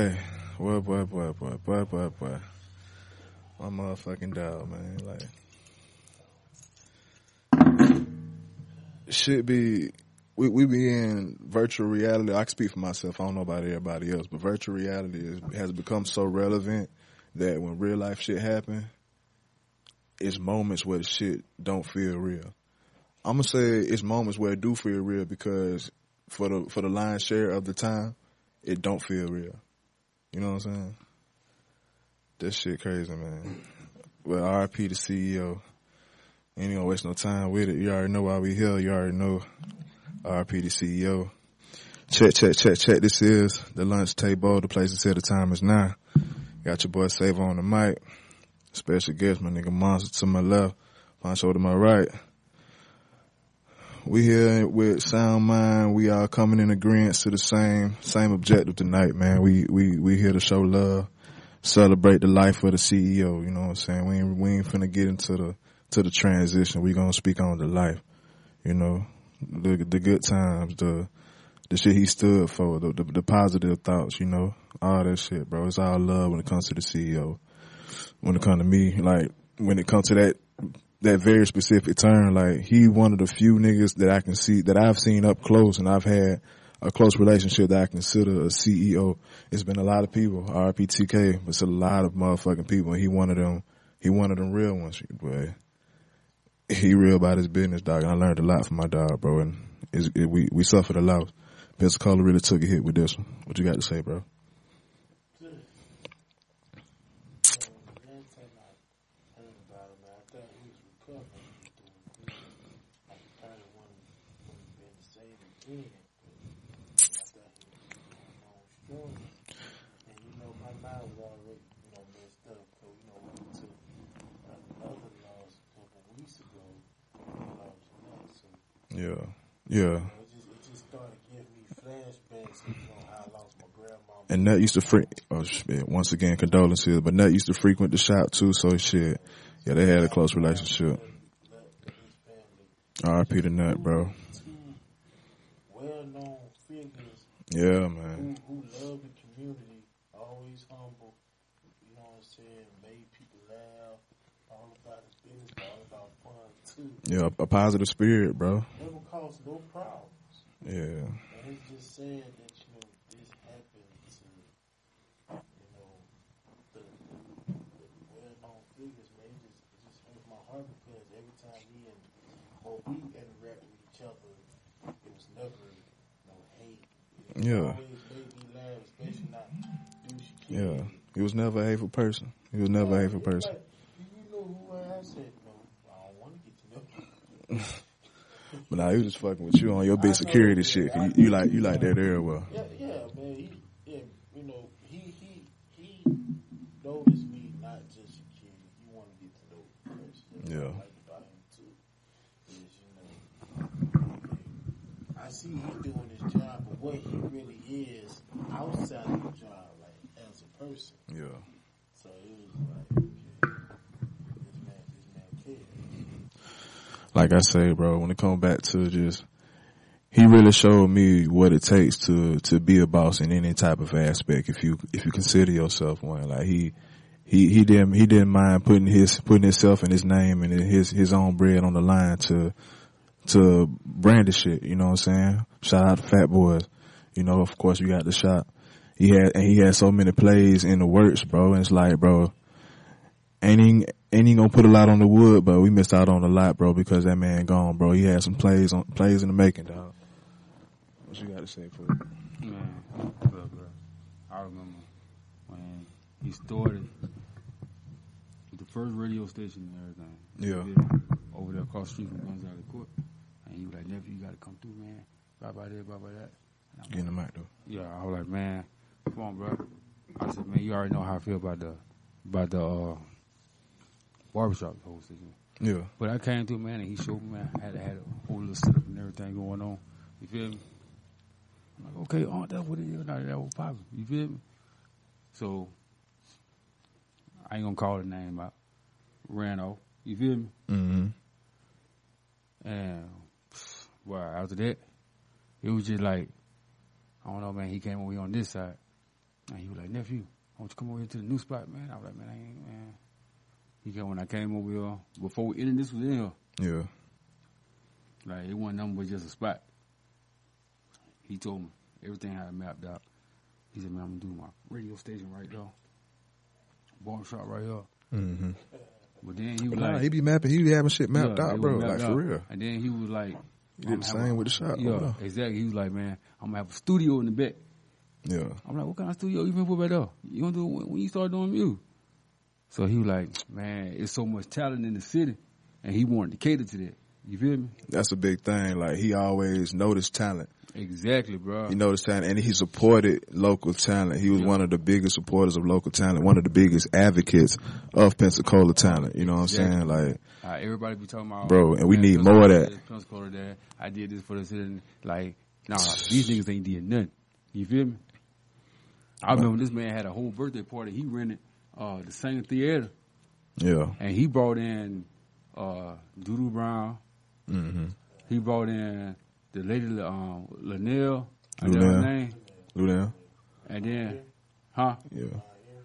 Hey, boy, boy, boy, boy, boy. My motherfucking dog, man. Like, should be, we, we be in virtual reality. I can speak for myself. I don't know about everybody else, but virtual reality is, has become so relevant that when real life shit happen, it's moments where shit don't feel real. I'm gonna say it's moments where it do feel real because for the for the lion's share of the time, it don't feel real. You know what I'm saying? That shit crazy, man. Well, RIP the CEO. Ain't gonna waste no time with it. You already know why we here. You already know RIP the CEO. Check, check, check, check. This is the lunch table. The place to say the time is now. Got your boy Save on the mic. Special guest, my nigga Monster to my left. Poncho to my right. We here with Sound Mind. We are coming in agreement to the same same objective tonight, man. We we we here to show love, celebrate the life of the CEO. You know what I'm saying? We ain't we ain't finna get into the to the transition. We gonna speak on the life. You know, the the good times, the the shit he stood for, the, the the positive thoughts. You know, all that shit, bro. It's all love when it comes to the CEO. When it comes to me, like when it comes to that that very specific turn. Like he one of the few niggas that I can see that I've seen up close and I've had a close relationship that I consider a CEO. It's been a lot of people, RPTK, but it's a lot of motherfucking people. He one of them. He one of them real ones, boy. He real about his business, dog. And I learned a lot from my dog, bro. And it, we we suffered a lot. Pensacola really took a hit with this one. What you got to say, bro? Yeah, yeah. And Nut used to freak. Oh shit! Once again, condolences. But Nut used to frequent the shop too. So shit. Yeah, they had a close relationship. R.I.P. to Nut, bro. Yeah, man. Who, who love the community, always humble. You know what I'm saying? Made people laugh. All about the business, all about fun too. Yeah, a positive spirit, bro. No problems. Yeah. And it's just sad that you know this happened to you know the, the, the well-known figures. Man, it just it just hurts my heart because every time we and or we interact with each other, it was never no hate. It Yeah. always made me laugh, especially not. Yeah. He was never a hateful person. He was never a hateful person. Like, do you know who I said, no, I don't want to get to know you. But now he was just fucking with you on your big security shit. You, you like you like that area well. Yeah, yeah, man. He, yeah, you know, he he he noticed me not just a kid. He wanted to get to know the person. That's Yeah. I like about him too. Is you know, I see he doing his job, but what he really is outside of the job, like as a person. Yeah. Like I say, bro, when it comes back to just he really showed me what it takes to to be a boss in any type of aspect if you if you consider yourself one. Like he he he didn't he didn't mind putting his putting himself and his name and his his own bread on the line to to brand the shit, you know what I'm saying? Shout out to Fat Boys. You know, of course you got the shot. He had and he had so many plays in the works, bro. And it's like, bro, ain't he, ain't he gonna put a lot on the wood, but we missed out on a lot, bro, because that man gone, bro. He had some plays on plays in the making, dog. What you got to say for it? Man, look, bro. I remember when he started the first radio station and everything. Yeah. You feel me? Over there across the street from Guns Alley Court. And he was like, nephew, you gotta come through, man. Blah, blah, this, blah, blah, that. And I'm Get in the mic though. yeah, I was like, man, come on, bro. I said, man, you already know how I feel about the about the uh, barbershop whole situation. Yeah. But I came through, man, and he showed me, man, I had, had a whole little setup and everything going on. You feel me? I'm like, okay, oh, that's what it is. Now that was popping. You feel me? So I ain't gonna call the name out. Ran off. You feel me? Mm-hmm. And well, after that, it was just like, I don't know, man. He came over here on this side. And he was like, nephew, I want you come over here to the new spot, man. I was like, man, I ain't, man. He got when I came over here, before we of this was in here, Yeah. like it wasn't nothing but just a spot. He told me everything I had mapped out. He said, man, I'm gonna do my radio station right there. Barbershop right here. Mm-hmm. But then he was Nah, like, he be mapping. He be having shit mapped Yeah, out, bro. was Like mapped for real. And then he was like, He did the same a- with the shop. Yeah, exactly. He was like, man, I'm gonna have a studio in the back. Yeah. I'm like, what kind of studio you finna put back there? You gonna do when, when you start doing music? So he was like, man, it's so much talent in the city, and he wanted to cater to that. You feel me? That's a big thing. Like he always noticed talent. Exactly, bro. He noticed talent, and he supported local talent. He was Yeah. one of the biggest supporters of local talent, one of the biggest advocates of Pensacola talent. You know what I'm Exactly. saying? Like, Uh, everybody be talking about, Bro, and we need Pensacola more of that. this, Pensacola that. I did this for the city. Like, nah, these niggas ain't did nothing. You feel me? I remember this man had a whole birthday party. He rented uh, the same theater, yeah. and he brought in uh, Doodoo Brown. Mm-hmm. He brought in the lady um, Linnell. I know her name. And then, huh? Yeah.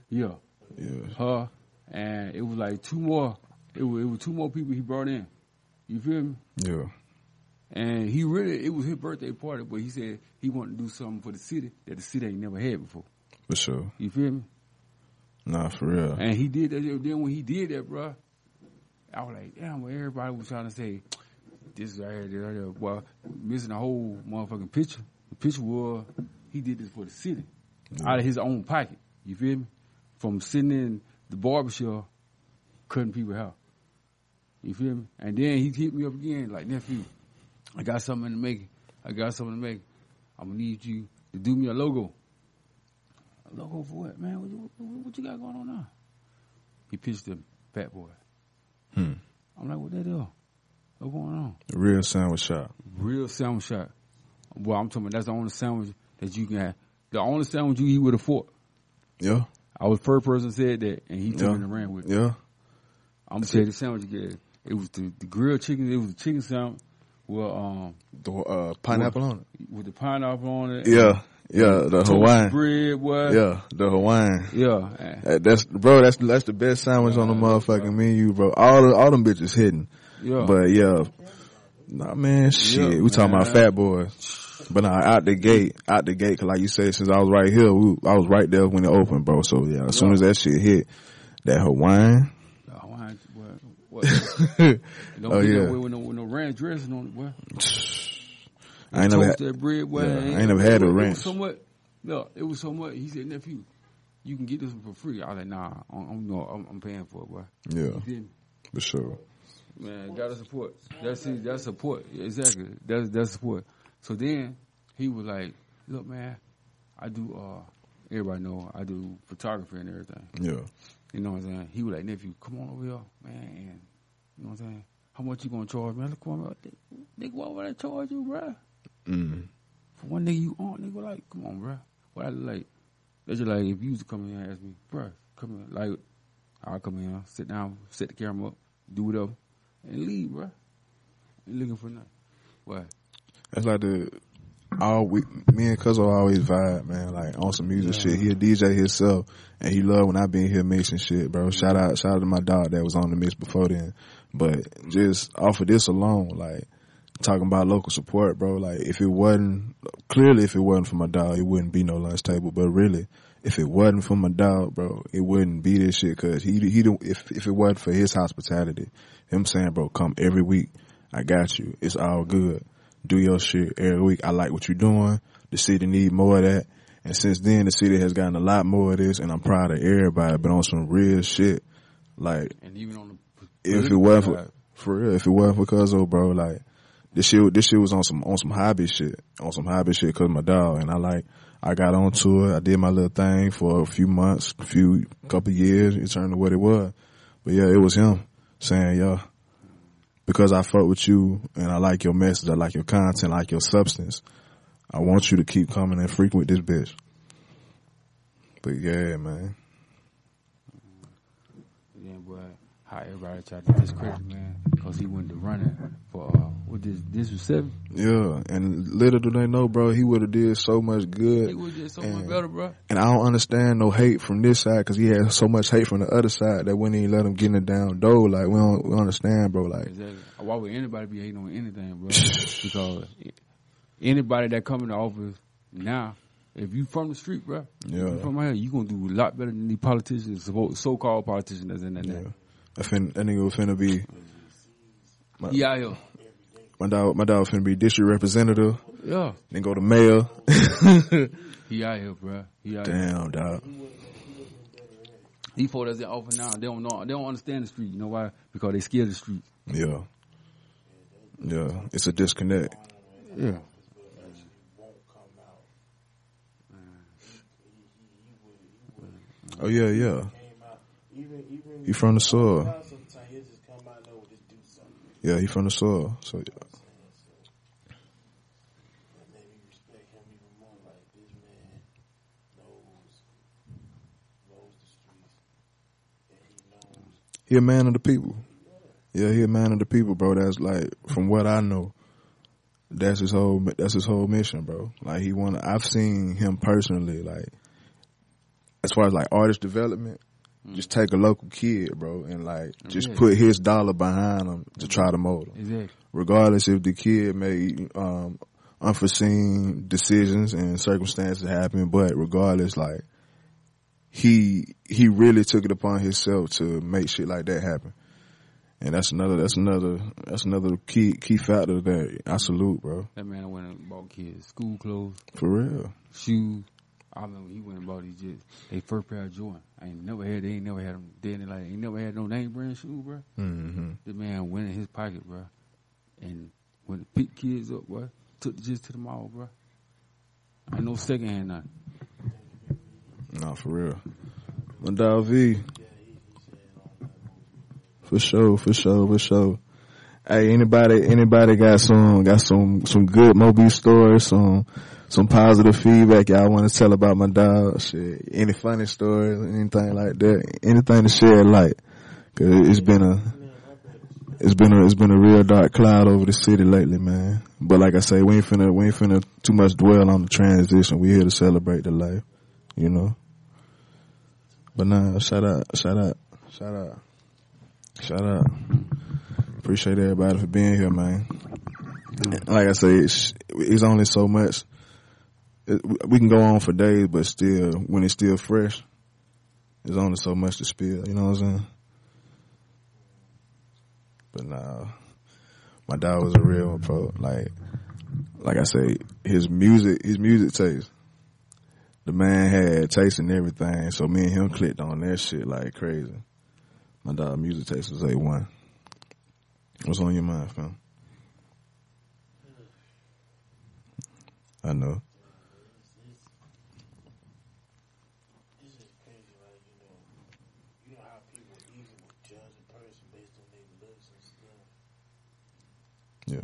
Yeah, Yeah. her. And it was like two more. It was, it was two more people he brought in. You feel me? Yeah. And he really, it was his birthday party, but he said he wanted to do something for the city that the city ain't never had before. For sure. You feel me? Nah, for real. And he did that. Then when he did that, bro, I was like, damn, well, everybody was trying to say, this is right here, this right here. Well, missing the whole motherfucking picture. The picture was, he did this for the city. Out of his own pocket. You feel me? From sitting in the barbershop, cutting people out. You feel me? And then he hit me up again, like, nephew, I got something to make. I got something to make. I'm gonna need you to do me a logo. A logo for what, man? What, you- what, what you got going on now? He pitched the Fat Boy. Hmm. I'm like, what that is? What going on? The real sandwich shop. Real sandwich shop. Well, I'm talking about that's the only sandwich that you can have. The only sandwich you eat with a fork. Yeah. I was the first person said that, and he Yeah. turned and ran with it. Yeah. I'm gonna tell you the sandwich again. It was the, the grilled chicken. It was the chicken sandwich with um The uh, pineapple on it. with the pineapple on it. Yeah. Yeah. The Hawaiian. bread. What? Yeah. The Hawaiian. Yeah. That- That's bro. That's that's the best sandwich on the motherfucking menu, bro. All the, all them bitches hidden. Yeah. But yeah, nah, man, shit. Yeah, we talking about fat boys. But nah, out the gate, out the gate, 'cause like you said, since I was right here, we, I was right there when it opened, bro. So yeah, as soon as that shit hit, that Hawaiian, The Hawaiian, what, what, don't Oh, yeah. that way with no, with no ranch dressing on it, boy. I ain't never had, that bread. Yeah, I ain't never had a ranch. So much, no, it was so much. He said, nephew, you can get this one for free. I was like, nah, I'm, I'm, no, I'm, I'm paying for it, boy. yeah, You feel me? for sure. Man, gotta support. That's it. That's support. Exactly. That's that's support. So then he was like, "Look, man, I do. uh Everybody know I do photography and everything. Yeah, You know what I'm saying? He was like, nephew, come on over here, man. You know what I'm saying? How much you gonna charge, man? Look, come on, nigga, what would I charge you, bruh? Mm. For one nigga you on, nigga, like, come on, bruh. What I look like? That's just like if you used to come in here and ask me, bruh, come here. Like, I'll come in sit down, set the camera up, do whatever, and leave, bruh. Ain't looking for nothing. What? that's like the all we, me and Cuzzo always vibe, man. Like on some music Yeah. shit. He a DJ himself, and he love when I been here mixing shit, bro. Shout out, shout out to my dog that was on the mix before then. But just off of this alone, like talking about local support, bro. Like if it wasn't clearly, if it wasn't for my dog, it wouldn't be no lunch table. But really, if it wasn't for my dog, bro, it wouldn't be this shit. Cause he he don't- if if it wasn't for his hospitality, him saying, bro, come every week. I got you. It's all good. Do your shit every week. I like what you're doing. The city need more of that. And since then, the city has gotten a lot more of this, and I'm proud of everybody. But on some real shit, like And even on the if it wasn't for, for real, if it wasn't for Cuzzo, bro, like this shit, this shit was on some on some hobby shit, on some hobby shit. Cause my dog and I like, I got onto it. I did my little thing for a few months, a few couple years. It turned to what it was. But yeah, it was him saying, "Yo, because I fuck with you and I like your message, I like your content, I like your substance. I want you to keep coming and frequent this bitch." But yeah, man. Yeah, boy. How everybody tried to discredit man because he went to running for uh, what this this was seven. Yeah, and little do they know, bro, he would have did so much good. He would did so much And- better, bro. And I don't understand no hate from this side because he had so much hate from the other side that wouldn't even let him get in the down door. Like we don't, we don't understand, bro. Like Exactly. Why would anybody be hating on anything, bro? because anybody that come in the office now, if you from the street, bro, Yeah. you from here, you gonna do a lot better than the politicians, so called politicians that's in that. Yeah. Now. I fin- that nigga was finna be He out here. my dog. My dog finna be district representative, Yeah. then go to mayor. He out here, bro. He out here. Damn, dog. These folks that's in office now, they don't know, they don't understand the street. You know why? Because they scared the street. Yeah, yeah. It's a disconnect. Yeah. won't come out. Oh yeah, yeah. Came out. Even even He from the soil. Sometimes he'll just come out and just do something. Yeah, he from the soil. So yeah. And then you respect him even more. Like this man knows knows the streets. And he he a man of the people. Yeah, he a man of the people, bro. That's like from what I know. That's his whole. That's his whole mission, bro. Like he want. I've seen him personally. Like as far as like artist development, just take a local kid, bro, and like just Yeah. put his dollar behind him to try to mold him. Exactly. regardless if the kid made um, unforeseen decisions and circumstances happen. But regardless, like he he really took it upon himself to make shit like that happen. And that's another that's another that's another key key factor that I salute, bro. That man went and bought kids school clothes, For real. shoes. I remember he went and bought these just they first pair of Jordan. I ain't never had they ain't never had them dead in like ain't never had no name brand shoe, bro. Mm-hmm. The man went in his pocket, bro, and when to pick kids up, bro, took the just to the mall, bro. Ain't no second hand nothing. No, for real. My dog V. For sure, for sure, for sure. Hey, anybody, anybody got some, got some, some good Mo B stories, some, some positive feedback y'all want to tell about my dog? Shit, any funny stories, anything like that, anything to shed light. Cause it's been a, it's been a, it's been a real dark cloud over the city lately, man. But like I say, we ain't finna, we ain't finna too much dwell on the transition. We here to celebrate the life, you know. But nah, shout out, shout out, shout out, shout out. Appreciate everybody for being here, man. Like I say, it's, it's only so much. It, we can go on for days, but still, when it's still fresh, there's only so much to spill. You know what I'm saying? But nah, my dad was a real pro. Like, like I say, his music, his music taste. The man had taste in everything, so me and him clicked on that shit like crazy. My dog music taste was a one. What's on your mind, fam? I know. this is crazy, like, you know, you know how people easily would judge a person based on their looks and stuff. Yeah.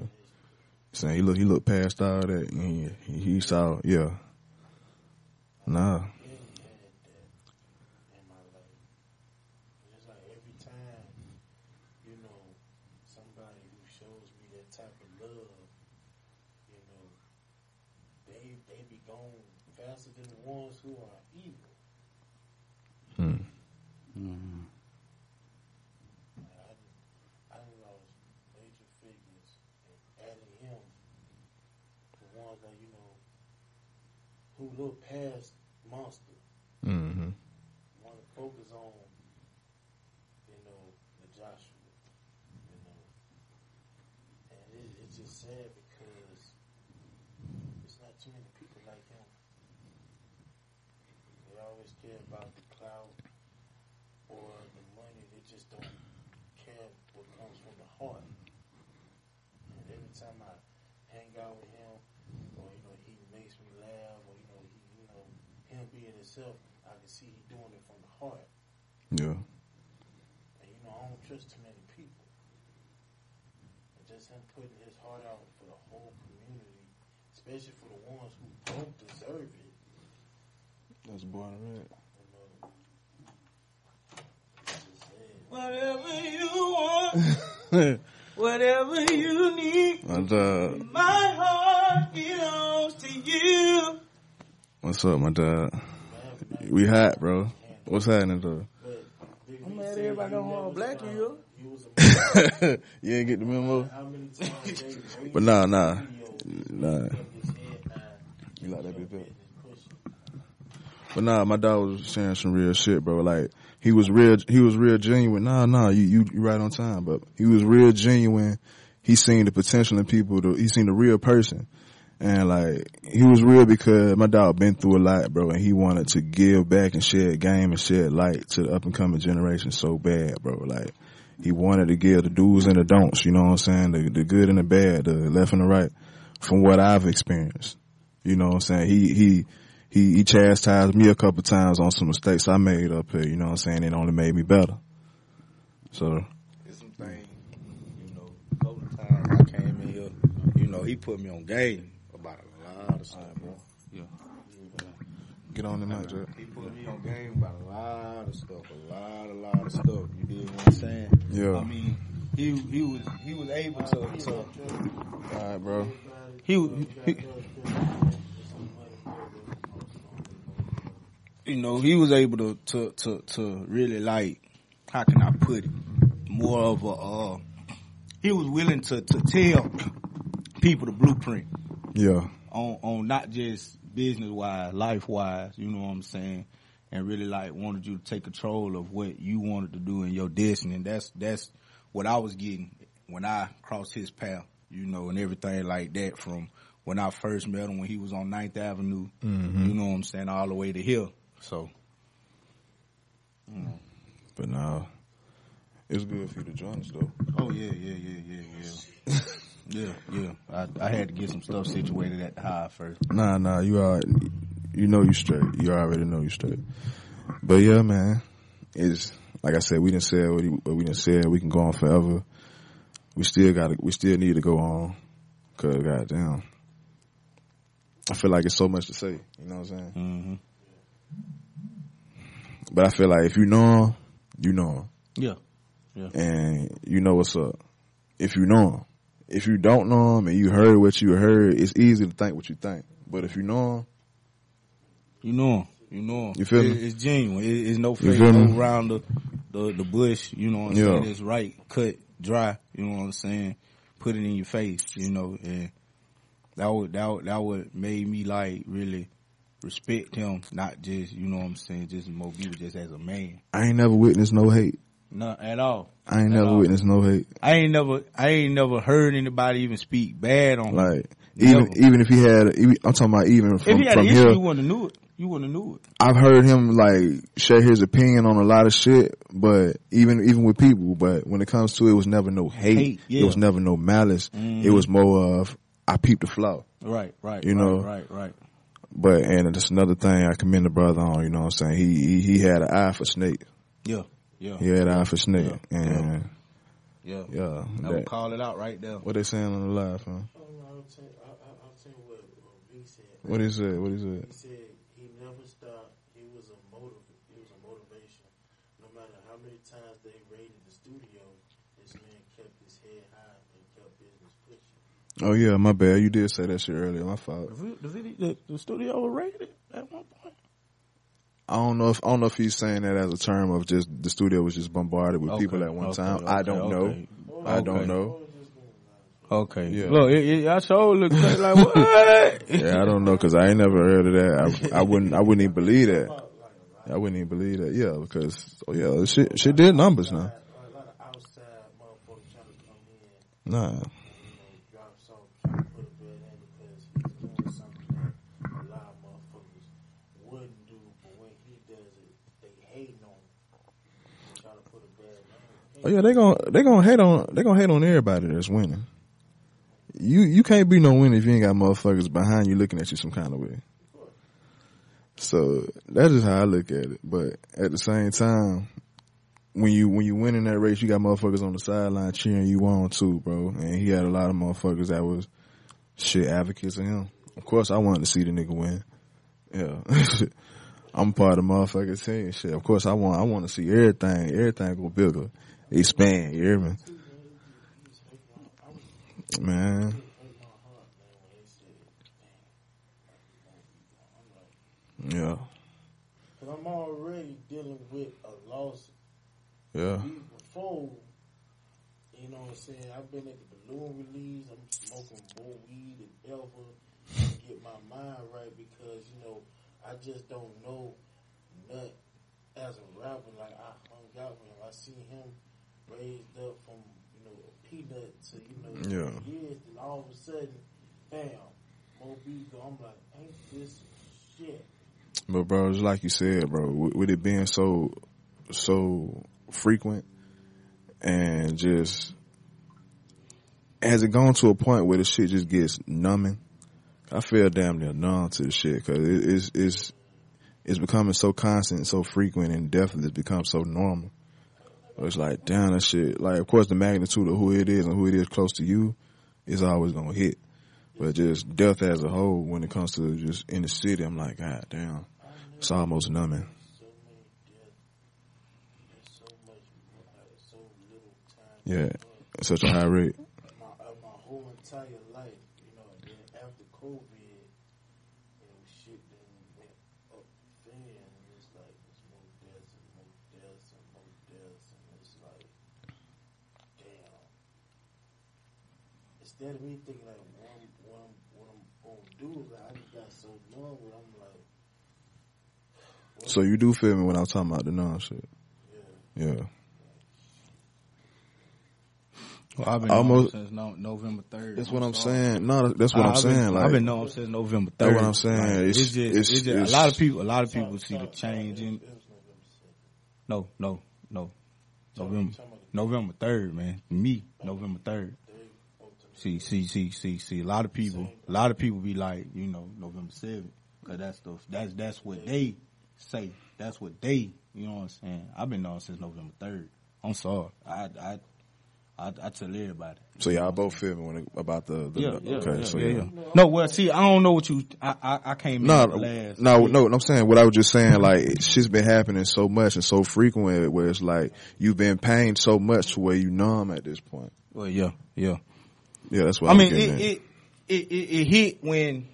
Saying he look, he looked past all that. And he, he saw, yeah. Nah. been had that in my life. And it's like every time, you know, somebody who shows me that type of love, you know, they they be gone faster than the ones who are evil. Hmm. Mm-hmm. I done, I done lost major figures and adding him the ones that, you know, who look past monster. Mm-hmm. want to focus on, you know, the Joshua, you know. And it, it's just sad because it's not too many people like him. They always care about the clout or the money. They just don't care what comes from the heart. And every time I hang out with him, or you know, he makes me laugh, or you know, he, you know, him being himself, I can see he doing it from the heart. Yeah. And you know, I don't trust too many people. And just him putting his heart out for the whole community, especially for the ones who don't deserve it. That's born red. You know, it's just sad. Whatever you girl. Whatever you need, My dog. my heart belongs to you. What's up, my dog? We hot, bro. What's happening, though? I'm mad everybody don't want black you. you ain't get the memo? How many times they raised But nah, nah. Nah. of his head nine You like that bit? But nah, my dog was saying some real shit, bro. Like he was real, he was real genuine. Nah, nah, you you you right on time, but he was real genuine. He seen the potential in people. To, he seen the real person, and like he was real because my dog been through a lot, bro, and he wanted to give back and shed game and shed light to the up and coming generation so bad, bro. Like he wanted to give the do's and the don'ts. You know what I'm saying? The the good and the bad, the left and the right, from what I've experienced. You know what I'm saying? He he he, he chastised me a couple times on some mistakes I made up here, you know what I'm saying? It only made me better. So, It's some things, you know, a couple times I came in here, you know, he put me on game about a lot of stuff, bro. get on the mic, Jack. He put me on game about a lot of stuff, a lot, a lot of stuff. You dig what I'm saying? Yeah. I mean, he he was he was able to, to Alright, bro. he, was- he you know he was able to to to to really like how can I put it more of a uh he was willing to to tell people the blueprint Yeah. on on not just business wise, life wise, you know what I'm saying, and really like wanted you to take control of what you wanted to do in your destiny. And that's that's what I was getting when I crossed his path, you know, and everything like that from when I first met him when he was on 9th Avenue, mm-hmm. you know what I'm saying, all the way to here. So But now it's good for you to join us, though. Oh yeah, yeah, yeah, yeah, yeah. Yeah, yeah. I, I had to get some stuff situated at the hive first. Nah, nah, you are, you know you straight. You already know you straight. But yeah, man, it's, like I said, we didn't say what, we didn't say. We can go on forever. We still gotta, we still need to go on. Cause goddamn. I feel like it's so much to say. You know what I'm saying? Mm-hmm. But I feel like if you know him, you know him. Yeah. Yeah. And you know what's up. If you know him. If you don't know him and you heard what you heard, it's easy to think what you think. But if you know him, You know him. You know him. You feel It- me? It's genuine. It, it's no You fake feel me? around the, the the bush. You know what I'm Yeah. saying? It's right, cut, dry. You know what I'm saying? Put it in your face. You know, and that would that would, that would made me like really respect him. Not just you know what I'm saying, just people just as a man. I ain't never witnessed no hate. Not at all. I ain't never witnessed no hate. I ain't never I ain't never heard anybody even speak bad on him. Like even Never. even if he had, I'm talking about even If from he had from an issue, here. you wouldn't have knew it. You wouldn't have knew it. I've heard him like share his opinion on a lot of shit, but even even with people, but when it comes to it, it was never no hate. Hate, yeah. It was never no malice. Mhm. It was more of I peeped the flaw. Right, right. You right, know. right, right. But and that's another thing I commend the brother on. You know what I'm saying? He he, he had an eye for snake. Yeah, yeah, He had an eye for snake, Yeah. and yeah. yeah, I that- would call it out right there. what they saying on the live, huh? Oh, no, I'll tell, I, I, I'll tell you what, what B said. What he said? What he said? He said he never stopped. He was a motiv- He was a motivation. No matter how many times they raided the studio, this man kept his head high and kept business pushing. Oh yeah, my bad. You did say that shit earlier. My fault. The, video, the, the studio was rated at one point. I don't know if I don't know if he's saying that as a term of just the studio was just bombarded with people at one okay, time. I don't okay. know. I don't know. Okay. Yeah. Look, it, it, I sure look like what? Yeah, I don't know because I ain't never heard of that. I, I wouldn't. I wouldn't even believe that. I wouldn't even believe that. Yeah, because oh yeah, shit, shit did numbers now. A lot of outside motherfuckers trying to come in, Nah, you know, drop some, trying to put a bed in because he's doing something that a lot of motherfuckers wouldn't do, but when he does it, they hating on him. Trying to put a bad name. Oh yeah, they gonna they gonna hate on they gonna hate on everybody that's winning. You you can't be no winner if you ain't got motherfuckers behind you looking at you some kind of way. So that's just how I look at it. But at the same time, when you when you win in that race, you got motherfuckers on the sideline cheering you on too, bro. And he had a lot of motherfuckers that was shit advocates of him. Of course, I wanted to see the nigga win. Yeah, I'm part of the motherfuckers team. Shit, of course, I want I want to see everything everything go bigger, expand. You hear me? Man, It hurt my heart, man, when they said, "Damn, I'm like, yeah, because I'm already dealing with a loss yeah, before. You know what I'm saying? I've been at the balloon release. I'm smoking more weed than ever. To get my mind right because you know I just don't know nut as a rapper. Like I hung out with him. I seen him raised up from you know a peanut to you know Yeah. years. Then all of a sudden, bam, Mo. I'm like, ain't this shit? But bro, it's like you said, bro, with, with it being so so frequent and just has it gone to a point where the shit just gets numbing? I feel damn near numb to the shit because it, it's it's it's becoming so constant, and so frequent, and definitely it's become so normal. It's like damn that shit. Like of course the magnitude of who it is and who it is close to you is always gonna hit. But just death as a whole, when it comes to just in the city, I'm like, God damn, it's almost numbing. Yeah, such a high rate. my uh, my whole entire life, you know, and then after COVID, you know, shit then went up there, and it's like there's more deaths and more deaths and more deaths, and it's like, damn. Instead of me thinking like, what I'm, what I'm, what I'm gonna do, like, I just got so numb with, I'm like, So you do feel me when I'm talking about the non shit? yeah. Yeah. Well, I've been Almost- since no, November third. That's what I'm saying. No, that's what I'm I've saying. Like, I've been knowing since November That's third. what I'm saying. Like, It's- it's, just, it's- it's just a lot of people. A lot of people see the change in. No, no, no. November, November third, man. Me, November third. See, see, see, see, see. A lot of people, a lot of people be like, you know, November seventh, cause that's the that's that's what they say. That's what they, you know what I'm saying. I've been knowing since November third. I'm sorry. I I I, I tell everybody. so y'all both feel when it, about the, the Yeah, yeah, okay. yeah, so yeah, yeah. yeah. No, well, see, I don't know what you. I I, I came No, in last. no, no. I'm saying what I was just saying. Like shit's been happening so much and so frequent, where it's like you've been pained so much to where you numb at this point. Well, yeah, yeah. Yeah, that's what I I'm mean, it, it it it it hit when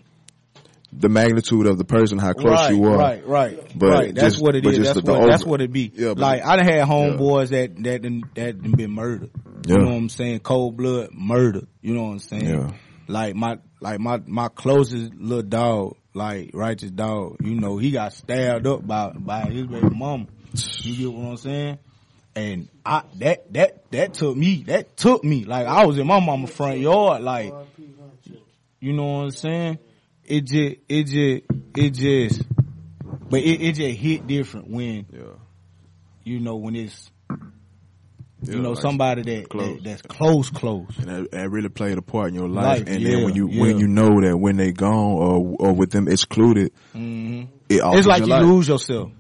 the magnitude of the person, how close right, you are. right, right, But right. That's just- what it just That's the- what the that's what it be. Yeah, like I done had homeboys that that done, that done been murdered. Yeah. You know what I'm saying? Cold blood murder. You know what I'm saying? Yeah. Like my like my my closest little dog, like righteous dog. You know, he got stabbed up by by his baby mama. You get what I'm saying? And I that that that took me. That took me. Like I was in my mama front yard. Like you know what I'm saying? It just, it just, it just, but it, it just hit different when, Yeah. you know, when it's, Yeah, you know, like somebody that, that that's close, close. and that, that really played a part in your life. Life, and yeah, then when you yeah. when you know that when they gone or or with them excluded, hmm it It's like you life. lose yourself.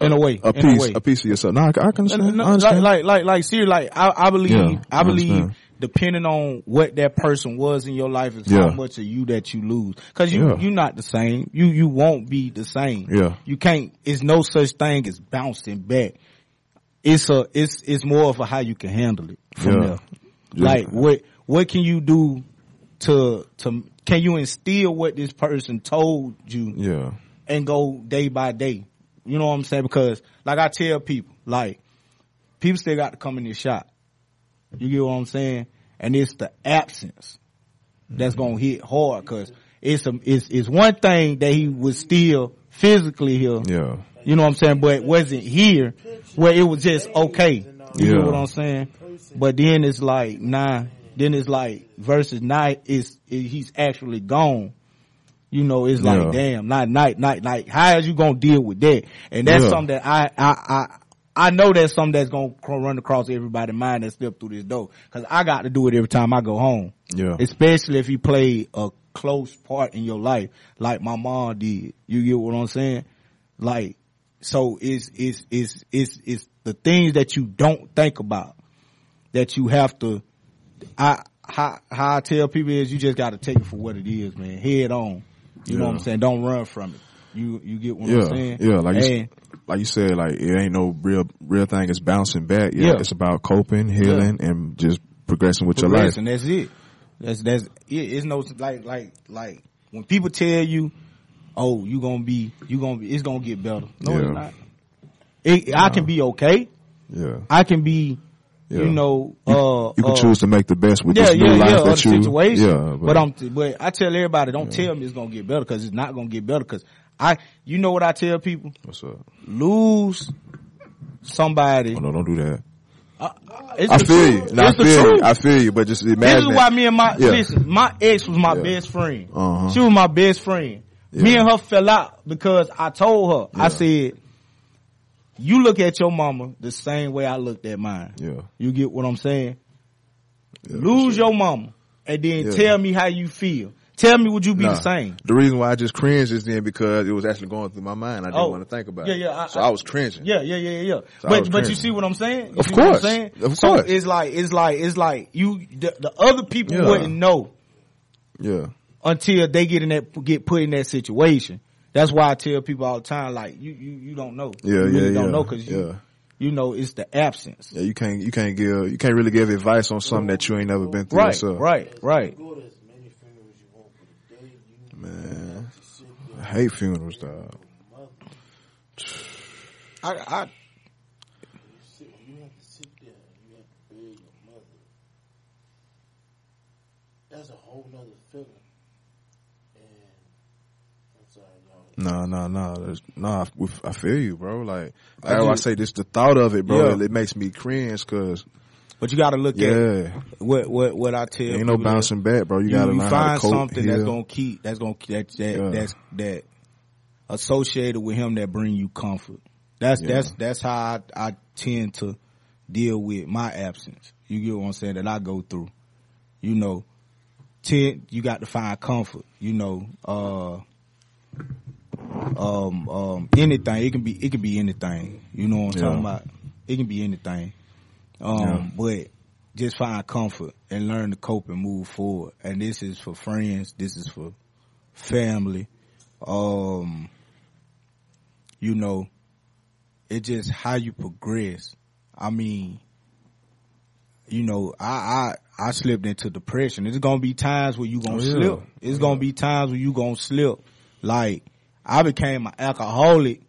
In a way, a a piece way. a piece of yourself. No, I, I can No, understand. no, I understand. like, like, like, like, seriously, like, I, I believe, Yeah, I believe, understand. depending on what that person was in your life, is Yeah. how much of you that you lose. Cause you, Yeah. you're not the same. You, you won't be the same. Yeah. You can't, it's no such thing as bouncing back. It's a, it's, it's more of a how you can handle it from there. Yeah. Like, what, what can you do to, to, can you instill what this person told you? yeah, and go day by day. You know what I'm saying? Because like I tell people, like people still got to come in this shop. You get what I'm saying? And it's the absence that's gonna hit hard because it's a, it's it's one thing that he was still physically here. yeah, You know what I'm saying? But it wasn't here where it was just okay. You Yeah. know what I'm saying? But then it's like nah. Then it's like versus night is he's actually gone. You know, it's like Yeah. damn, not night, night, like how is you gonna deal with that? And that's Yeah. something that I I I. I know that's something that's gonna run across everybody's mind that step through this door. Cause I got to do it every time I go home. yeah, Especially if you play a close part in your life, like my mom did. You get what I'm saying? Like, so it's, it's, it's, it's, it's the things that you don't think about that you have to, I, how, how I tell people is you just gotta take it for what it is, man. Head on. You know what I'm saying? Don't run from it. You, you get what yeah, I'm saying? yeah. Like you, And- s- like you said, like it ain't no real real thing. It's bouncing back. Yeah, Yeah. it's about coping, healing, and just progressing with your life. and that's it. That's that's it. It's no like like like when people tell you, "Oh, you gonna be, you gonna be, it's gonna get better." No, Yeah. it's not. It, I can be okay. Yeah. I can be, Yeah. you know, uh, You can uh, choose to make the best with yeah, this new yeah, life yeah, that you. situation. Yeah, but, I'm, but I tell everybody, don't tell me it's gonna get better because it's not gonna get better. Because I, you know what I tell people, what's up? lose somebody. Oh no, don't do that. It's I feel you. No, I feel you. I feel you. But just imagine. This is why me and my Yeah. listen. My ex was my Yeah. best friend. Uh-huh. She was my best friend. Me and her fell out because I told her. Yeah. I said, "You look at your mama the same way I looked at mine. Yeah. You get what I'm saying? Yeah, Lose sure. your mama and then Yeah. tell me how you feel. Tell me would you be Nah. the same? The reason why I just cringed is then because it was actually going through my mind. I didn't Oh. want to think about Yeah, it. yeah, I- so I, was cringing. Yeah, yeah, yeah, yeah. So I but but you see what I'm saying? You Of what I'm saying? Of so course. it's like it's like it's like you the, the other people Yeah. wouldn't know Yeah. until they get in that get put in that situation. That's why I tell people all the time, like you you, you don't know. Yeah, you really yeah, don't yeah. know because you Yeah. you know it's the absence. Yeah, you can't you can't give you can't really give advice on something that you ain't never been through Right, yourself. right, right. Go to as many funerals you want, but the day you Man. I hate funerals, dog. with your mother, I, I you you have to sit there and you have to bury your mother. That's a whole nother feeling. And I'm sorry, y'all. No, no, no, no. I, feel you, bro. Like I why I say this. The thought of it, bro, Yeah. it, makes me cringe. Cause but you got to look at yeah, what what what I tell. You. Ain't no bouncing back, bro. You, you, gotta you how find to cope. something that's gonna keep that's gonna that that that's that associated with him that bring you comfort. That's that's that's how I, I tend to deal with my absence. You get what I'm saying? That I go through. You know, ten you got to find comfort. You know, uh, um, um, anything. It can be it can be anything. You know what I'm Yeah. talking about? It can be anything. Um, Yeah. but just find comfort and learn to cope and move forward. And this is for friends. This is for family. Um, you know, it's just how you progress. I mean, you know, I, I, I slipped into depression. It's gonna be times where you gonna Oh, yeah. slip. It's gonna be times where you gonna slip. Like, I became an alcoholic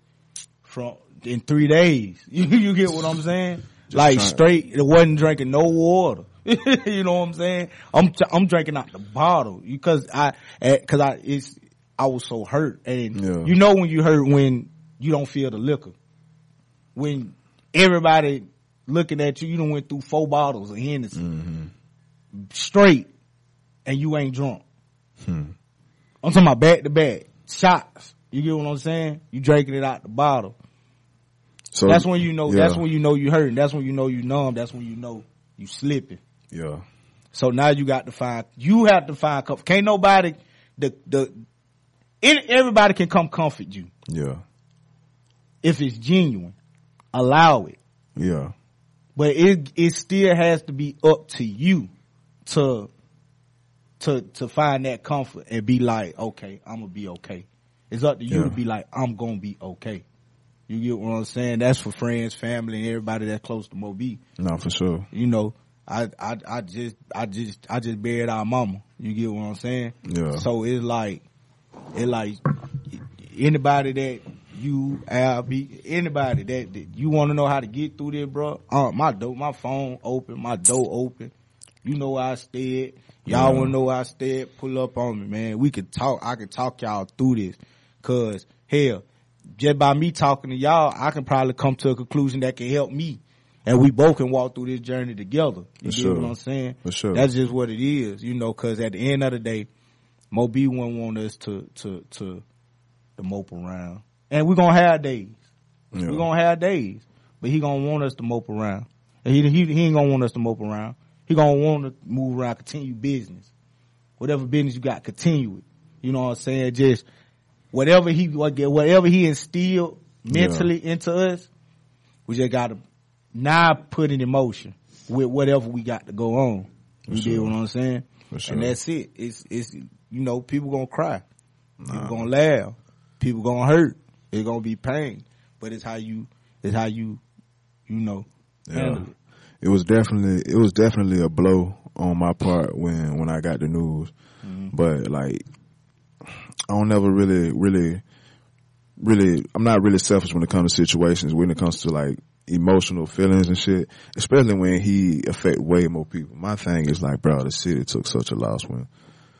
from, in three days. You, you get what I'm saying? like trying- straight, it wasn't drinking no water. you know what I'm saying? I'm, I'm drinking out the bottle because I, eh, cause I, it's, I was so hurt and Yeah. you know when you hurt when you don't feel the liquor. When everybody looking at you, you don't went through four bottles of Hennessy Mm-hmm. straight and you ain't drunk. Hmm. I'm talking about back to back shots. You get what I'm saying? You drinking it out the bottle. So that's when you know. yeah, That's when you know you hurting. That's when you know you numb. That's when you know you slipping. yeah, So now you got to find. You have to find comfort. Can't nobody. The the. It, everybody can come comfort you yeah, if it's genuine. Allow it. yeah, but it it still has to be up to you to to to find that comfort and be like, okay, I'm gonna be okay. It's up to you Yeah. to be like, I'm gonna be okay. You get what I'm saying? That's for friends, family, and everybody that's close to Mo B. no, for sure. You know, I I I just I just I just buried our mama. You get what I'm saying? Yeah, So it's like, it like anybody that you, be anybody that, that you want to know how to get through this, bro. Uh, my door, my phone open, my door open. You know where I stayed. Y'all Yeah. want to know where I stayed? Pull up on me, man. We could talk. I can talk y'all through this, cause hell, just by me talking to y'all, I can probably come to a conclusion that can help me. And we both can walk through this journey together. You For sure. what I'm saying? for sure. That's just what it is, you know, cause at the end of the day, Mo B won't want us to, to, to, to mope around. And we're gonna have days. yeah. We're gonna have days. But he gonna want us to mope around. And he, he, he ain't gonna want us to mope around. He gonna want to move around, continue business. Whatever business you got, continue it. You know what I'm saying? Just, whatever he, whatever he instilled mentally into us, we just gotta now put it in motion with whatever we got to go on. You sure. get what I'm saying? sure. And that's it. It's it's you know people gonna cry, people gonna laugh, people gonna hurt. It's gonna be pain, but it's how you it's how you you know yeah. it. it was definitely it was definitely a blow on my part when when I got the news. Mm-hmm. But like I don't never really really really I'm not really selfish when it comes to situations when it comes to like emotional feelings and shit, especially when he affect way more people. My thing is like, bro, the city took such a loss when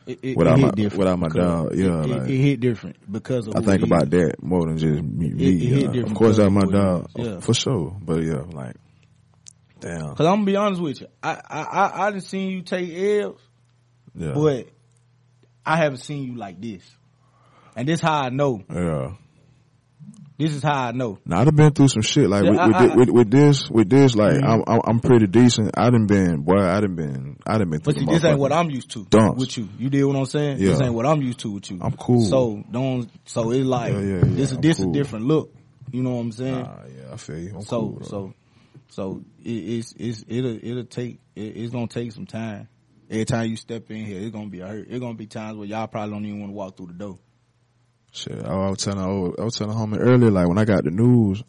It, it, Without it hit my- different without my dog, yeah, it, like- it hit different because of I think about is. that more than just me. me It- it hit different of course, I'm my dog, yeah. for sure. But yeah, like, damn, Cause I'm gonna be honest with you, I I I, I done seen you take L's, yeah, but I haven't seen you like this, and this how I know. yeah. This is how I know. Now I'd have been through some shit like with, with, with, with this, with this, like Mhm. I'm, I'm I'm pretty decent. I done been, boy, I done been, I done been. But see, this ain't what I'm used to Dunks. with you. You did what I'm saying? This Yeah. ain't what I'm used to with you. I'm cool. So don't. So it's like Yeah, yeah, yeah, this is this cool. a different look. You know what I'm saying? Nah, yeah, I feel you. I'm so cool, so so it, it's it's it'll it'll take it, it's gonna take some time. Every time you step in here, it's gonna be a hurt. It's gonna be times where y'all probably don't even want to walk through the door. Shit, I was telling I was telling homie earlier, like when I got the news,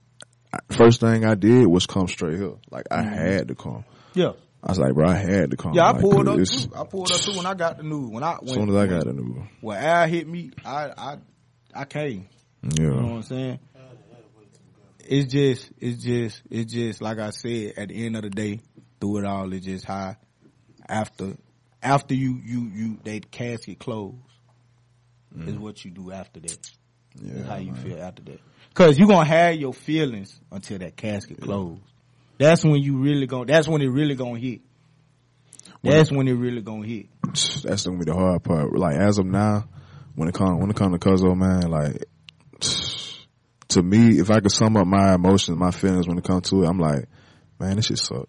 I, first thing I did was come straight here. Like I mm-hmm. had to come. Yeah, I was like, bro, I had to come. yeah. I Like, pulled up too. I pulled up too when I got the news. When I when, As soon as I got the news, when Al hit me, I I I came. Yeah. You know what I'm saying? It's just, it's just, it's just like I said. At the end of the day, through it all, it's just how after, after you, you, you, that casket closed, is mm-hmm. what you do after that. yeah. Is how you feel after that. Cause you're gonna have your feelings until that casket closed. That's when you really gonna. That's when it really gonna hit. That's when it really gonna hit. That's gonna be the hard part. Like as of now, when it come when it come to Cuzzo, man, like to me, if I could sum up my emotions, my feelings when it comes to it, I'm like, man, this shit suck.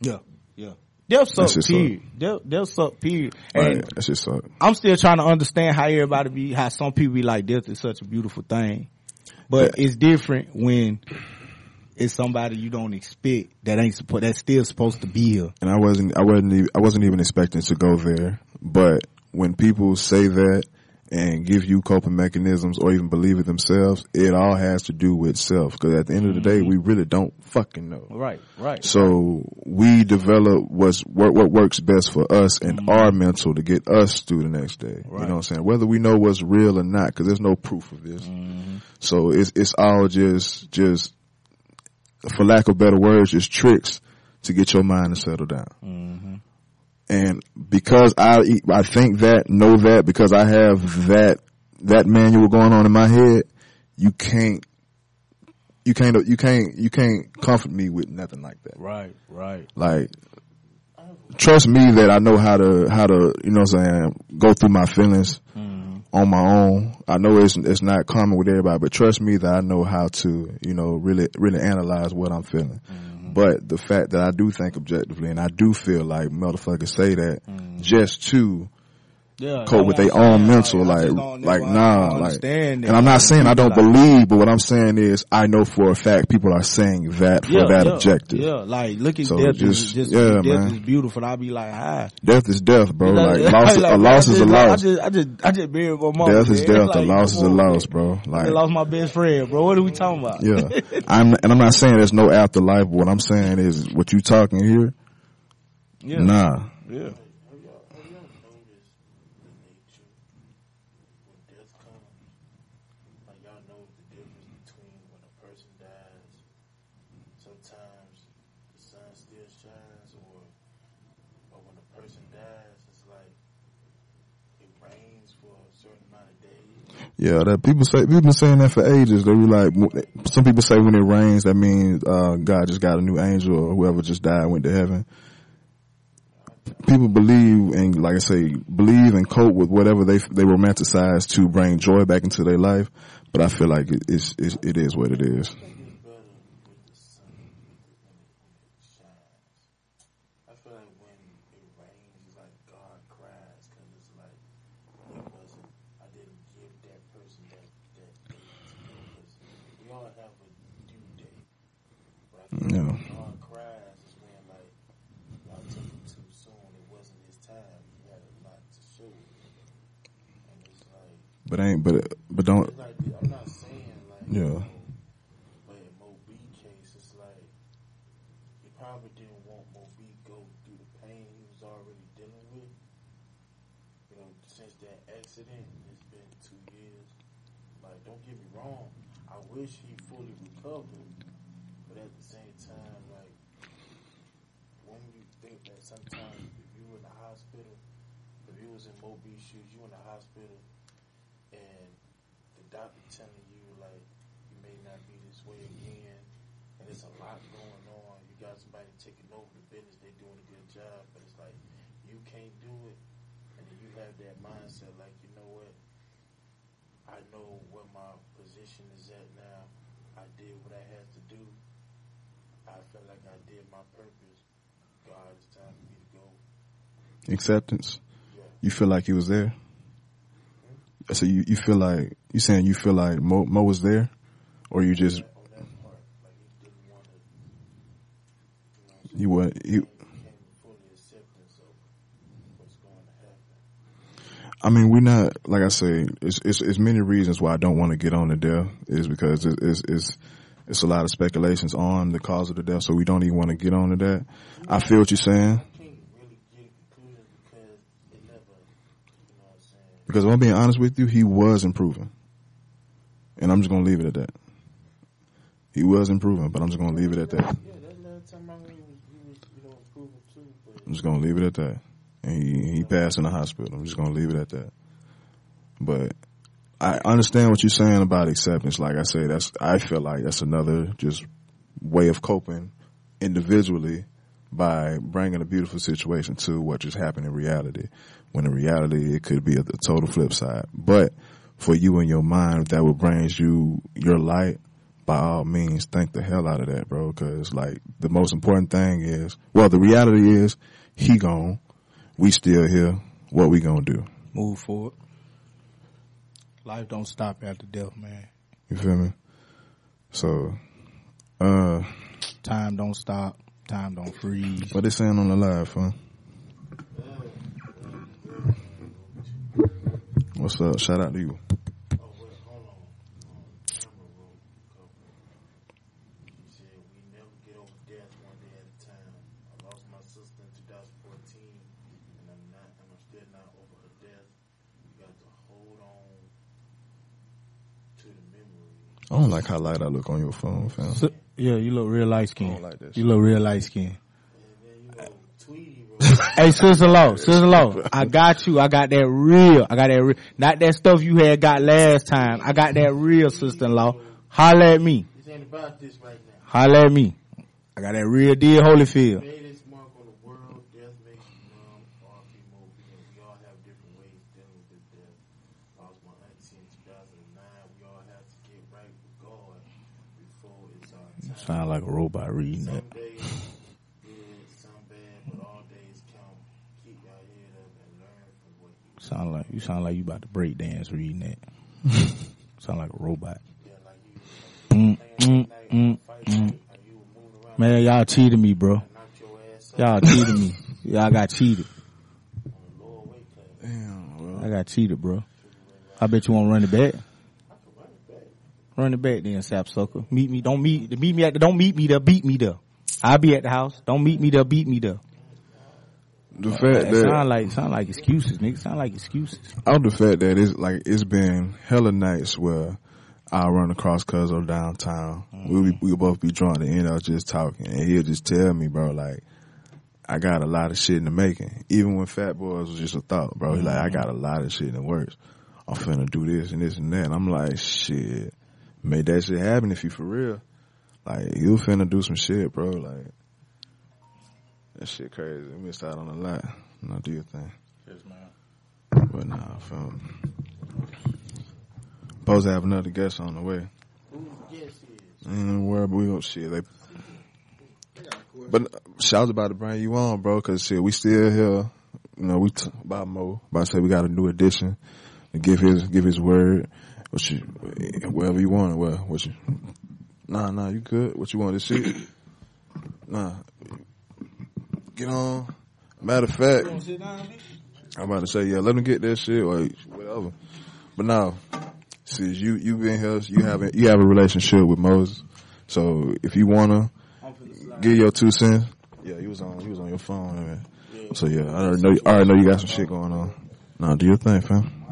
Yeah, yeah. They'll suck. Period. They'll they'll suck. Period. And Like, that shit suck. I'm still trying to understand how everybody be, how some people be like, death is such a beautiful thing. But Yeah. it's different when it's somebody you don't expect that ain't supposed, that's still supposed to be here. and I wasn't I wasn't even, I wasn't even expecting to go there. But when people say that and give you coping mechanisms or even believe it themselves, it all has to do with self. Because at the end of the day, we really don't fucking know. Right, right. So we develop what's what, what works best for us and our mental to get us through the next day. You Mm-hmm. Know what I'm saying? Whether we know what's real or not, because there's no proof of this. Mm-hmm. So it's it's all just just for lack of better words, just tricks to get your mind to settle down. Mm-hmm. And because I I think that know that because I have that that manual going on in my head, you can't you can't you can't you can't comfort me with nothing like that. Right, right. Like, trust me that I know how to, how to, you know what I'm saying, go through my feelings Mm-hmm. on my own. I know it's, it's not common with everybody, but trust me that I know how to, you know, really, really analyze what I'm feeling. Mm-hmm. But the fact that I do think objectively and I do feel like motherfuckers say that Mm-hmm. just to Yeah, cope with their own mental, I like, like, nah, like, and I'm not saying I don't like- believe, but what I'm saying is I know for a fact people are saying that for Yeah, that yeah, objective. Yeah, like look at So death. just- is just yeah, death man. is beautiful. I'll be like, hi. Death is death, bro. Like, Like, loss, like, a loss I is a just- loss. I just, I just, I just buried my mom. Death is man. death. A loss is a loss, bro. I Like, lost my best friend, bro. What are we talking about? yeah. I'm, and I'm not saying there's no afterlife, but what I'm saying is what you talking here, yeah, nah. yeah. Have y'all, have y'all noticed the nature when death comes? Like y'all know the difference between when a person dies. Sometimes the sun still shines, or or when a person dies, it's like it rains for a certain amount of days. Yeah, that people say people been saying that for ages. They were like, some people say when it rains, that means uh, God just got a new angel, or whoever just died went to heaven. People believe and, like I say, believe and cope with whatever they they romanticize to bring joy back into their life. But I feel like it, it's, it's it is what it is. I think it's better with the sun when it shines. I feel like when it rains, it's like God cries because it's like it wasn't. I didn't give that person that that date to go. 'Cause we all have a due date. But I feel Yeah. like when God cries is when like y'all took it too soon. It wasn't his time. He had a lot to show. And it's like But ain't but but don't it's like I'm not saying like Yeah. But in Mo B case, it's like it probably didn't want Mo B go through the pain he was already dealing with. You know, since that accident, it's been two years. Like, don't get me wrong, I wish he fully recovered, but at the same time, like, when you think that sometimes if you in the hospital, if you was in Mo B's shoes, you in the hospital, and the doctor telling you like you may not be this way again, and it's a lot going on. You got somebody taking over the business, they doing a good job, but it's like you can't do it, and you have that mindset like you know what, I know where my position is at now. I did what I had to do. I feel like I did my purpose. Acceptance. Yeah. You feel like he was there. So you, you feel like you saying you feel like Mo, Mo was there, or you just you were you. I mean, we're not like I say. It's it's, it's many reasons why I don't want to get on the death is because it's, it's it's it's a lot of speculations on the cause of the death, so we don't even want to get on to that. I feel what you're saying because if I'm being honest with you, he was improving, and I'm just gonna leave it at that. He was improving, but I'm just gonna leave it at that. I'm just gonna leave it at that. And he, he passed in the hospital. I'm just gonna leave it at that. But I understand what you're saying about acceptance. Like I say, that's I feel like that's another just way of coping individually by bringing a beautiful situation to what just happened in reality. When in reality, it could be a, a total flip side. But for you and your mind, if that what brings you your light, by all means, thank the hell out of that, bro. Because like the most important thing is, well, the reality is he gone, we still here. What we gonna do? Move forward. Life don't stop after death, man. You feel me? So, uh, Time don't stop. Time don't freeze. what they saying on the live, huh? What's up? Shout out to you. oh, wait, hold on. Um, camera roll cover. He said, we never get over death one day at a time. I lost my sister in 2014, and I'm not, and I'm still not over her death. You got to hold on to the memory. I don't like how light I look on your phone, fam. So- yeah, you look real light I skin. don't like that You look real light skin. And then, you know, Hey, Sister Low, Sister Low, I got you. I got that real. I got that real. Not that stuff you had got last time. I got that real, Sister Low. Holla at me. this ain't about this right now. Holla at me. I got that real deal Holyfield. Greatest mark on the world, death makes you numb, R.P. Mo B, and we all have different ways dealing with death. Lost my auntie in 2009. We all have to get right with God before it's our time. Sound like a robot reading Some that. days good, some bad, but all days count. Keep your head up and learn from what you Sound like you sound like you about to break dance reading that. sound like a robot. yeah, like you. Mm, mm, mm, fight night, and you were moving around Man, y'all cheated me, bro. and knocked your ass up Y'all cheated me. Y'all got cheated. on the lower weight class. Damn, I got cheated, bro. I bet you want to run it back. I could run it back. Run it back then, sapsucker. Meet me. Don't meet. Meet me at. The, don't meet me there. Beat me there. I'll be at the house. Don't meet me there. Beat me there. the fact It that sound like sound like excuses, nigga. Sound like excuses. out the fact that it's like it's been hella nights where I'll run across Cuzzo downtown. We we we'll both be drunk and end up just talking, and he'll just tell me, bro, like I got a lot of shit in the making. Even when Fat Boys was just a thought, bro. He's like, I got a lot of shit in the works. I'm finna do this and this and that. And I'm like, shit, make that shit happen if you for real. Like you finna do some shit, bro. Like that shit crazy. You missed out on a lot. Now do your thing. Yes, man. But nah, fam. Supposed to have another guest on the way. Guest is? Ain't no but we gonna shit. They, but I about to bring you on, bro, cause shit, we still here. You know, we t- about Mo. About to say we got a new addition give his give his word. What you, whatever you want. Well, what you? Nah, nah, you good. What you want to see? Nah, get on. Matter of fact, I'm about to say, yeah, let him get that shit or whatever. But now, since you you been here, you have a, you have a relationship with Moses. So if you wanna, give your two cents. Yeah, he was on. He was on your phone, man. So yeah, I already know. I already know you got some shit going on. Nah, do your thing, fam.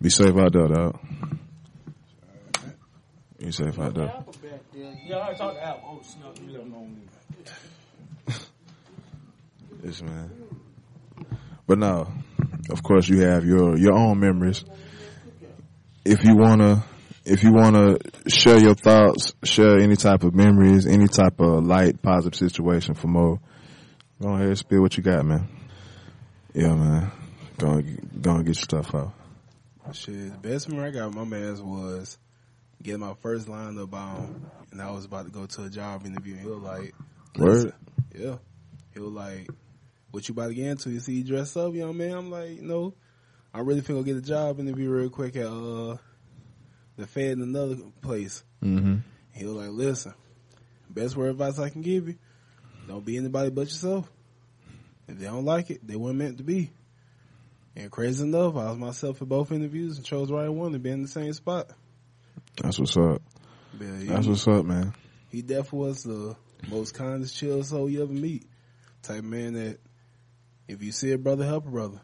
Be safe out there, dog. Be safe out there. Yeah, I talked to Al. Oh, snap, you him know me. Yes, man. But now, of course you have your your own memories. If you wanna, if you wanna share your thoughts, share any type of memories, any type of light, positive situation for Mo, go ahead and spill what you got, man. Yeah, man. Go go and get your stuff out. Shit, the best memory I got my man's was getting my first line up on, and I was about to go to a job interview, and he was like, Word. yeah. He was like, what you about to get into? You see you dressed up, young man? I'm like, no. I really finna go get a job interview real quick at, uh, the Fed in another place. Mm-hmm. He was like, listen, best word advice I can give you, don't be anybody but yourself. If they don't like it, they weren't meant to be. And crazy enough, I was myself at both interviews and chose the right one to be in the same spot. That's what's up. But he, That's what's up, man. he definitely was the most kindest, chill soul you ever meet. Type man that if you see a brother, help a brother.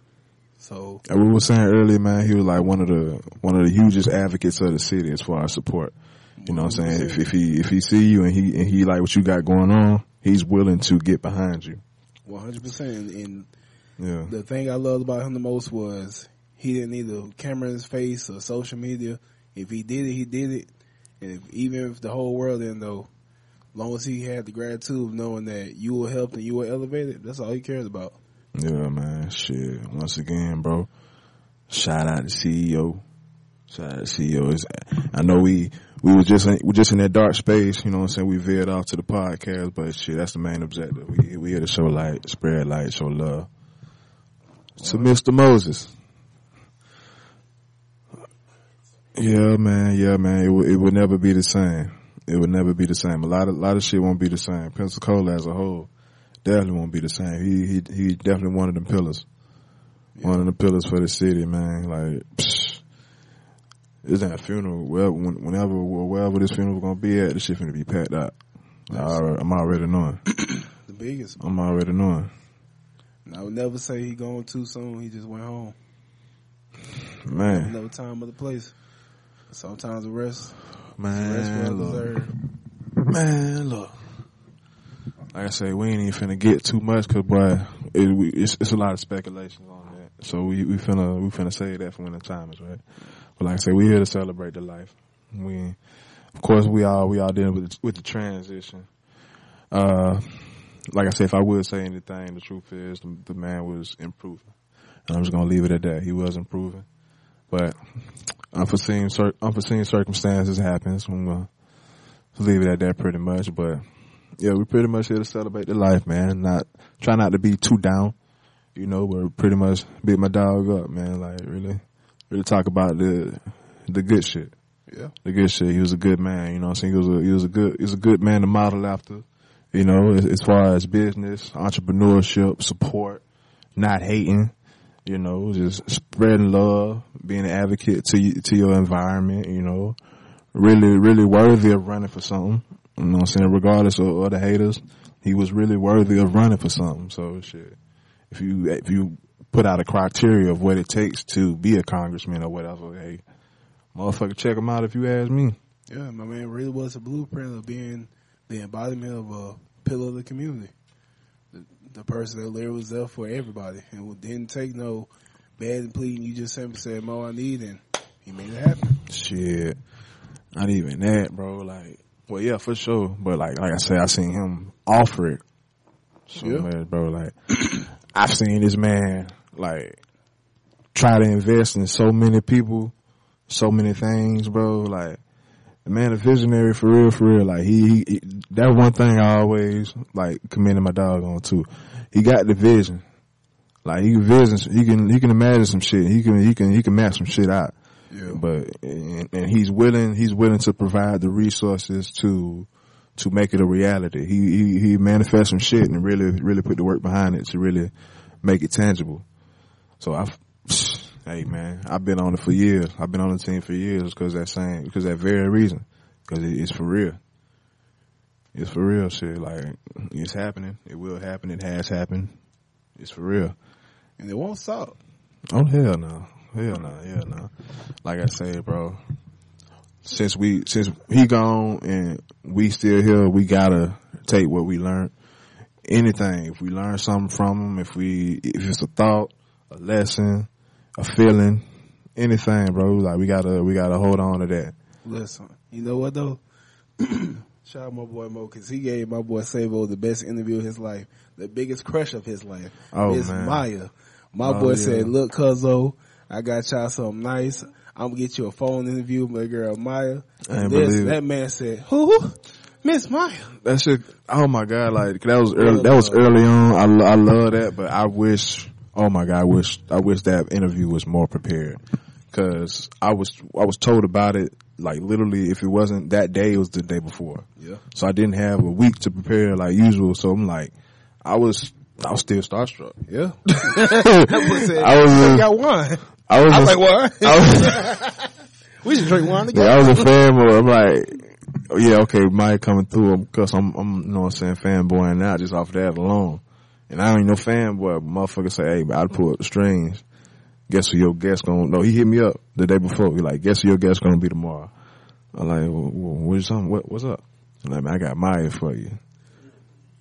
So And we were saying earlier, man, he was like one of the one of the hugest advocates of the city as far as support. You know what I'm saying? If, if he if he see you and he and he like what you got going on, he's willing to get behind you. one hundred percent. And Yeah. the thing I loved about him the most was he didn't need a camera in his face or social media. If he did it, he did it. And if, even if the whole world didn't know, long as he had the gratitude of knowing that you were helped and you were elevated, that's all he cared about. Yeah, man. Shit. Once again, bro. Shout out to CEO. Shout out to CEO. It's, I know we we was just in, we just in that dark space. You know what I'm saying? We veered off to the podcast, but shit, that's the main objective. We we here to show light, spread light, show love. To Mr. Moses. Yeah, man. Yeah, man. It would it would never be the same. It would never be the same. A lot of lot of shit won't be the same. Pensacola as a whole definitely won't be the same. He he he definitely one of them pillars. One of the pillars for the city, man. Like, psh, it's that funeral. Well, when, whenever wherever this funeral gonna be at, this shit finna be packed out. I I'm already knowing. The biggest. I'm already knowing. I would never say he going too soon. He just went home. Man, Another time, other place. Sometimes the rest, rest man, well look, deserved. man, look. Like I say, we ain't even finna get too much, cause boy, it, we, it's, it's a lot of speculation on that. So we we finna we finna say that for when the time is right. But like I say, we here to celebrate the life. We, of course, we all we all dealing with the, with the transition. Uh, like I said, if I would say anything, the truth is the, the man was improving. And I'm just gonna leave it at that. He was improving, but unforeseen cir- unforeseen circumstances happens. I'm gonna leave it at that pretty much. But yeah, we're pretty much here to celebrate the life, man. Not try not to be too down, you know. But pretty much beat my dog up, man. Like really, really talk about the the good shit. Yeah. the good shit. He was a good man. You know, what I'm saying he was a he was a good he was a good man to model after. You know, as, far as business, entrepreneurship, support, not hating. You know, just spreading love, being an advocate to to your environment. You know, really really worthy of running for something. You know I'm saying? Regardless of, of the haters, he was really worthy of running for something. So shit. If you if you put out a criteria of what it takes to be a congressman or whatever, hey, motherfucker, check him out if you ask me. Yeah, my man really was a blueprint of being the embodiment of a pillar of the community. The, the person that literally was there for everybody and didn't take no bad and pleading. You just simply said, Mo, I need, and he made it happen. Shit, not even that, bro. Like, well, yeah, for sure. But like, like I said, I seen him offer it so Yeah. much, bro. Like, I've seen this man like try to invest in so many people, so many things, bro. Like, the man a visionary for real, for real. Like, he, he that one thing I always like commended my dog on too. He got the vision. Like he can vision, he can he can imagine some shit. He can he can he can map some shit out Yeah. but and, and he's willing he's willing to provide the resources to to make it a reality. He he he manifests some shit and really really put the work behind it to really make it tangible. So I, hey man, I've been on it for years. I've been on the team for years because that same because that very reason because it, it's for real. It's for real shit. Like it's happening. It will happen. It has happened. It's for real. and it won't stop. Oh hell no, hell no, hell no. Like I said, bro. Since we since he gone and we still here, we gotta take what we learned. Anything, if we learn something from him, if we if it's a thought, a lesson, a feeling, anything, bro. Like we gotta we gotta hold on to that. Listen, you know what though? Shout out my boy Mo because he gave my boy Savo the best interview of his life, the biggest crush of his life. Oh, Miss man. Maya. My Oh, boy yeah. said, "Look, Cuzzo, I got y'all something nice. I'm gonna get you a phone interview with my girl Maya." And this, that man said, "Who? Miss Maya." That shit. Oh my god! Like that was early. That was early on. I I love that, but I wish. Oh my god! I wish I wish that interview was more prepared because I was I was told about it like literally if it wasn't that day it was the day before. Yeah. So I didn't have a week to prepare like usual. So I'm like, I was I was still starstruck. Yeah. That boy said, I was "You a- got wine. I was I was a- like, what? I was, we should drink wine yeah, together. I was a fanboy. I'm like, oh, yeah, okay, Mike coming through because I'm, I'm, you know what I'm saying, fanboying now just off that alone. And I ain't no fanboy, but motherfucker say, hey, but I'd pull up the strings. Guess who your guest gonna, no, he hit me up the day before. He like, guess who your guest gonna be tomorrow? I'm like, well, well, what's up? What, what's up? I'm like, man, I got Maya for you.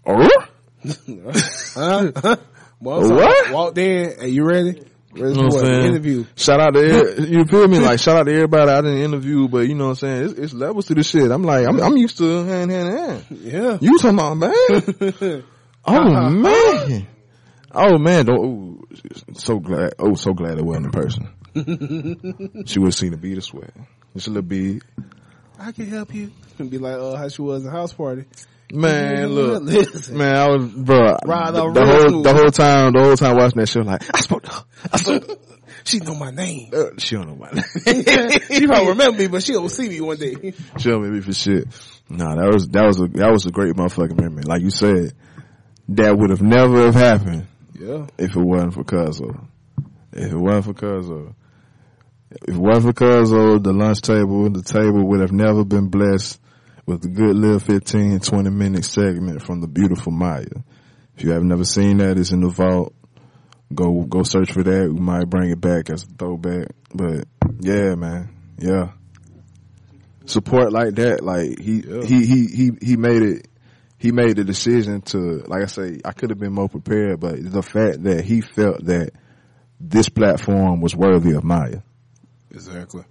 Oh? Huh? Huh? Well, so What? I Walked in. Hey, you ready? Ready You know for what I'm? Interview. Shout out to every- you feel me? Like shout out to everybody I didn't interview, but you know what I'm saying? It's, it's levels to this shit. I'm like, I'm, I'm used to hand, hand, hand. Yeah. You talking about man? Oh man! Oh man! Don't, so glad. Oh, so glad it wasn't in person. she would have seen the bead of sweat. Just a little bead. I can help you. And be like, oh, how she was in house party. Man, look, Listen. man, I was, bro. Ride the, the whole, smooth. the whole time, the whole time watching that show, like I spoke to her. I spoke to her. She know my name. Uh, She don't know my name. she probably remember me, but she don't see me one day. She don't me for shit. Nah, that was that was a that was a great motherfucking memory. Like you said, that would have never have happened Yeah. if it wasn't for Cuzzo. If it wasn't for Cuzzo. If it wasn't for Cuzzo, the lunch table, the table would have never been blessed with a good little 15, 20 minute segment from the beautiful Maya. If you have never seen that, it's in the vault. Go, go search for that. We might bring it back as a throwback. But yeah, man. Yeah. Support like that, like he, he, he, he, he made it, he made the decision to, like I say, I could have been more prepared, but the fact that he felt that this platform was worthy of Maya. Exactly.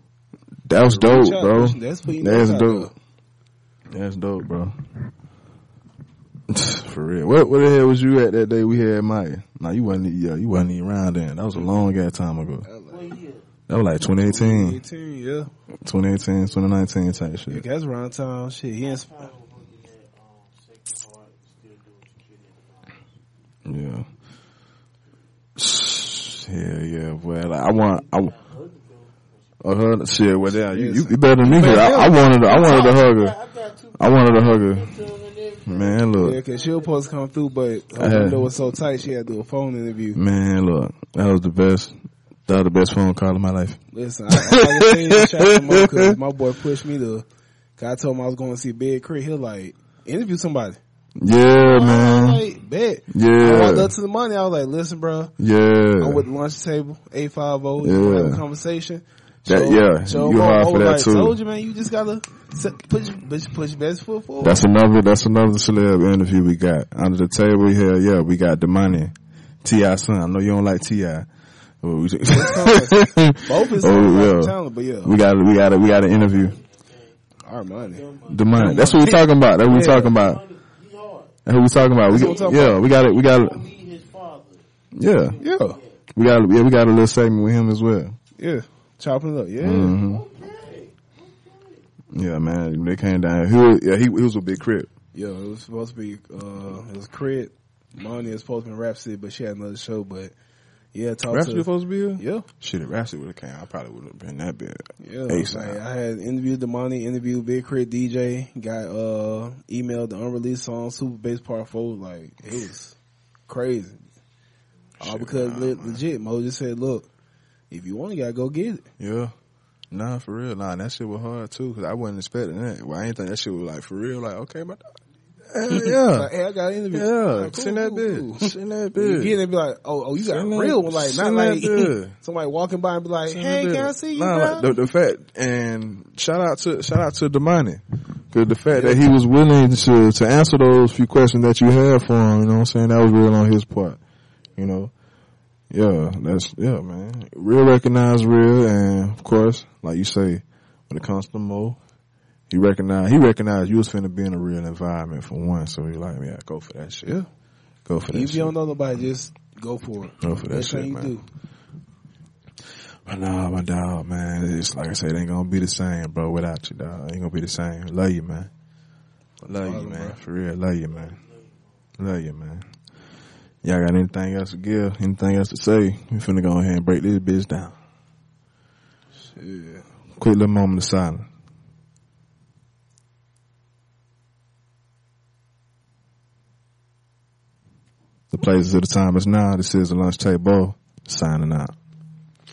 That was dope, bro. That's That's dope. That's dope, bro. For real. What what the hell was you at that day we had Maya? Nah, you wasn't yeah, you wasn't even around then. That was a long ass time ago. That was like 2018, 18, yeah. 2018, 2019 type shit. Yeah, that's around time. Shit, he in I was working at um, Sacred Heart, still doing security at the mall. Yeah, yeah, well, I want, I, I hugged the girl. uh, her, shit, well, yeah, you, you, you better than me, 'cause I, I wanted, to, I wanted to hug her. I wanted to hug her. pictures and Yeah, cause she was supposed to come through, but I her window was so tight she had to do a phone interview. man, look, that was the best, that was the best phone call of my life. Listen, I, I was saying shout out to Mo cause my boy pushed me to, cause I told him I was going to see Big Crit. He was like, interview somebody. Yeah, man. like, bet. I walked Yeah. up to Domani. I was like, listen, bro, Yeah. I'm with the lunch table, 850. You Yeah. have a conversation. That- yeah, show you hard for that like, too. Told you, man, you just gotta put your, put put your best foot forward. That's another, that's another celeb interview we got. Under the table here, yeah, we got Domani. T.I. son. I know you don't like T.I. Oh, we- Both is Oh, oh, yeah. talent, but yeah, we got, we got, we got an interview. our money. The money. That's what we're talking about. That's what we Yeah. talking about. He hard. We talking about. We That's got, talking yeah, we got it. We got it. Me, his father. Yeah, Yeah, we got, yeah, we got a little segment with him as well. yeah, chopping it up. Yeah, hmm Yeah, man, they came down. He was, yeah, he, he was a big crib. yeah. It was supposed to be, uh, it was Crit. Money was supposed to be Rapsody, but she had another show. But yeah, talk Rapsody to supposed to be here? yeah, Shit, if Rapsody would have came, I probably would have been that big. yeah. ASAP. Like, I had interviewed Domani, interviewed Big K.R.I.T. DJ, got uh emailed the unreleased song Super Bass Part Four. Like it was crazy. All Shit, because nah, le- legit, Mo just said, "Look, if you want, you gotta go get it." Yeah. Nah, for real. Nah, that shit was hard too, cause I wasn't expecting that. Well, I ain't think that shit was like for real. Like, okay, but Hell yeah. Like, hey, I got an interview. Yeah, Like, cool, send that cool, bitch. cool. Send that bitch. it and be like, oh, oh, you got Send that- real. Like, not like somebody walking by and be like, hey, can I see you, Nah, bro? like, the, the fact and shout out to shout out to Domani because the fact that he was willing to to answer those few questions that you had for him, you know what I'm saying, that was real on his part. You know, yeah, that's yeah, man. Real recognize real, and of course, like you say, when it comes to Mo, he recognized he recognized you was finna be in a real environment for one, so he like, yeah, go for that shit. Yeah. Go for that If shit. you don't know nobody, just go for it. Go for that Best shit, man. do. But nah, my dog, man, it's like I said, it ain't gonna be the same, bro, without you, dog. It ain't gonna be the same. Love you, man. Love you, man. bro. For real, love you, man. Love you, man. Y'all got anything else to give? Anything else to say? We finna go ahead and break this bitch down. Yeah. Quick little moment of silence. The places of the time is now. This is the lunch table. Signing out.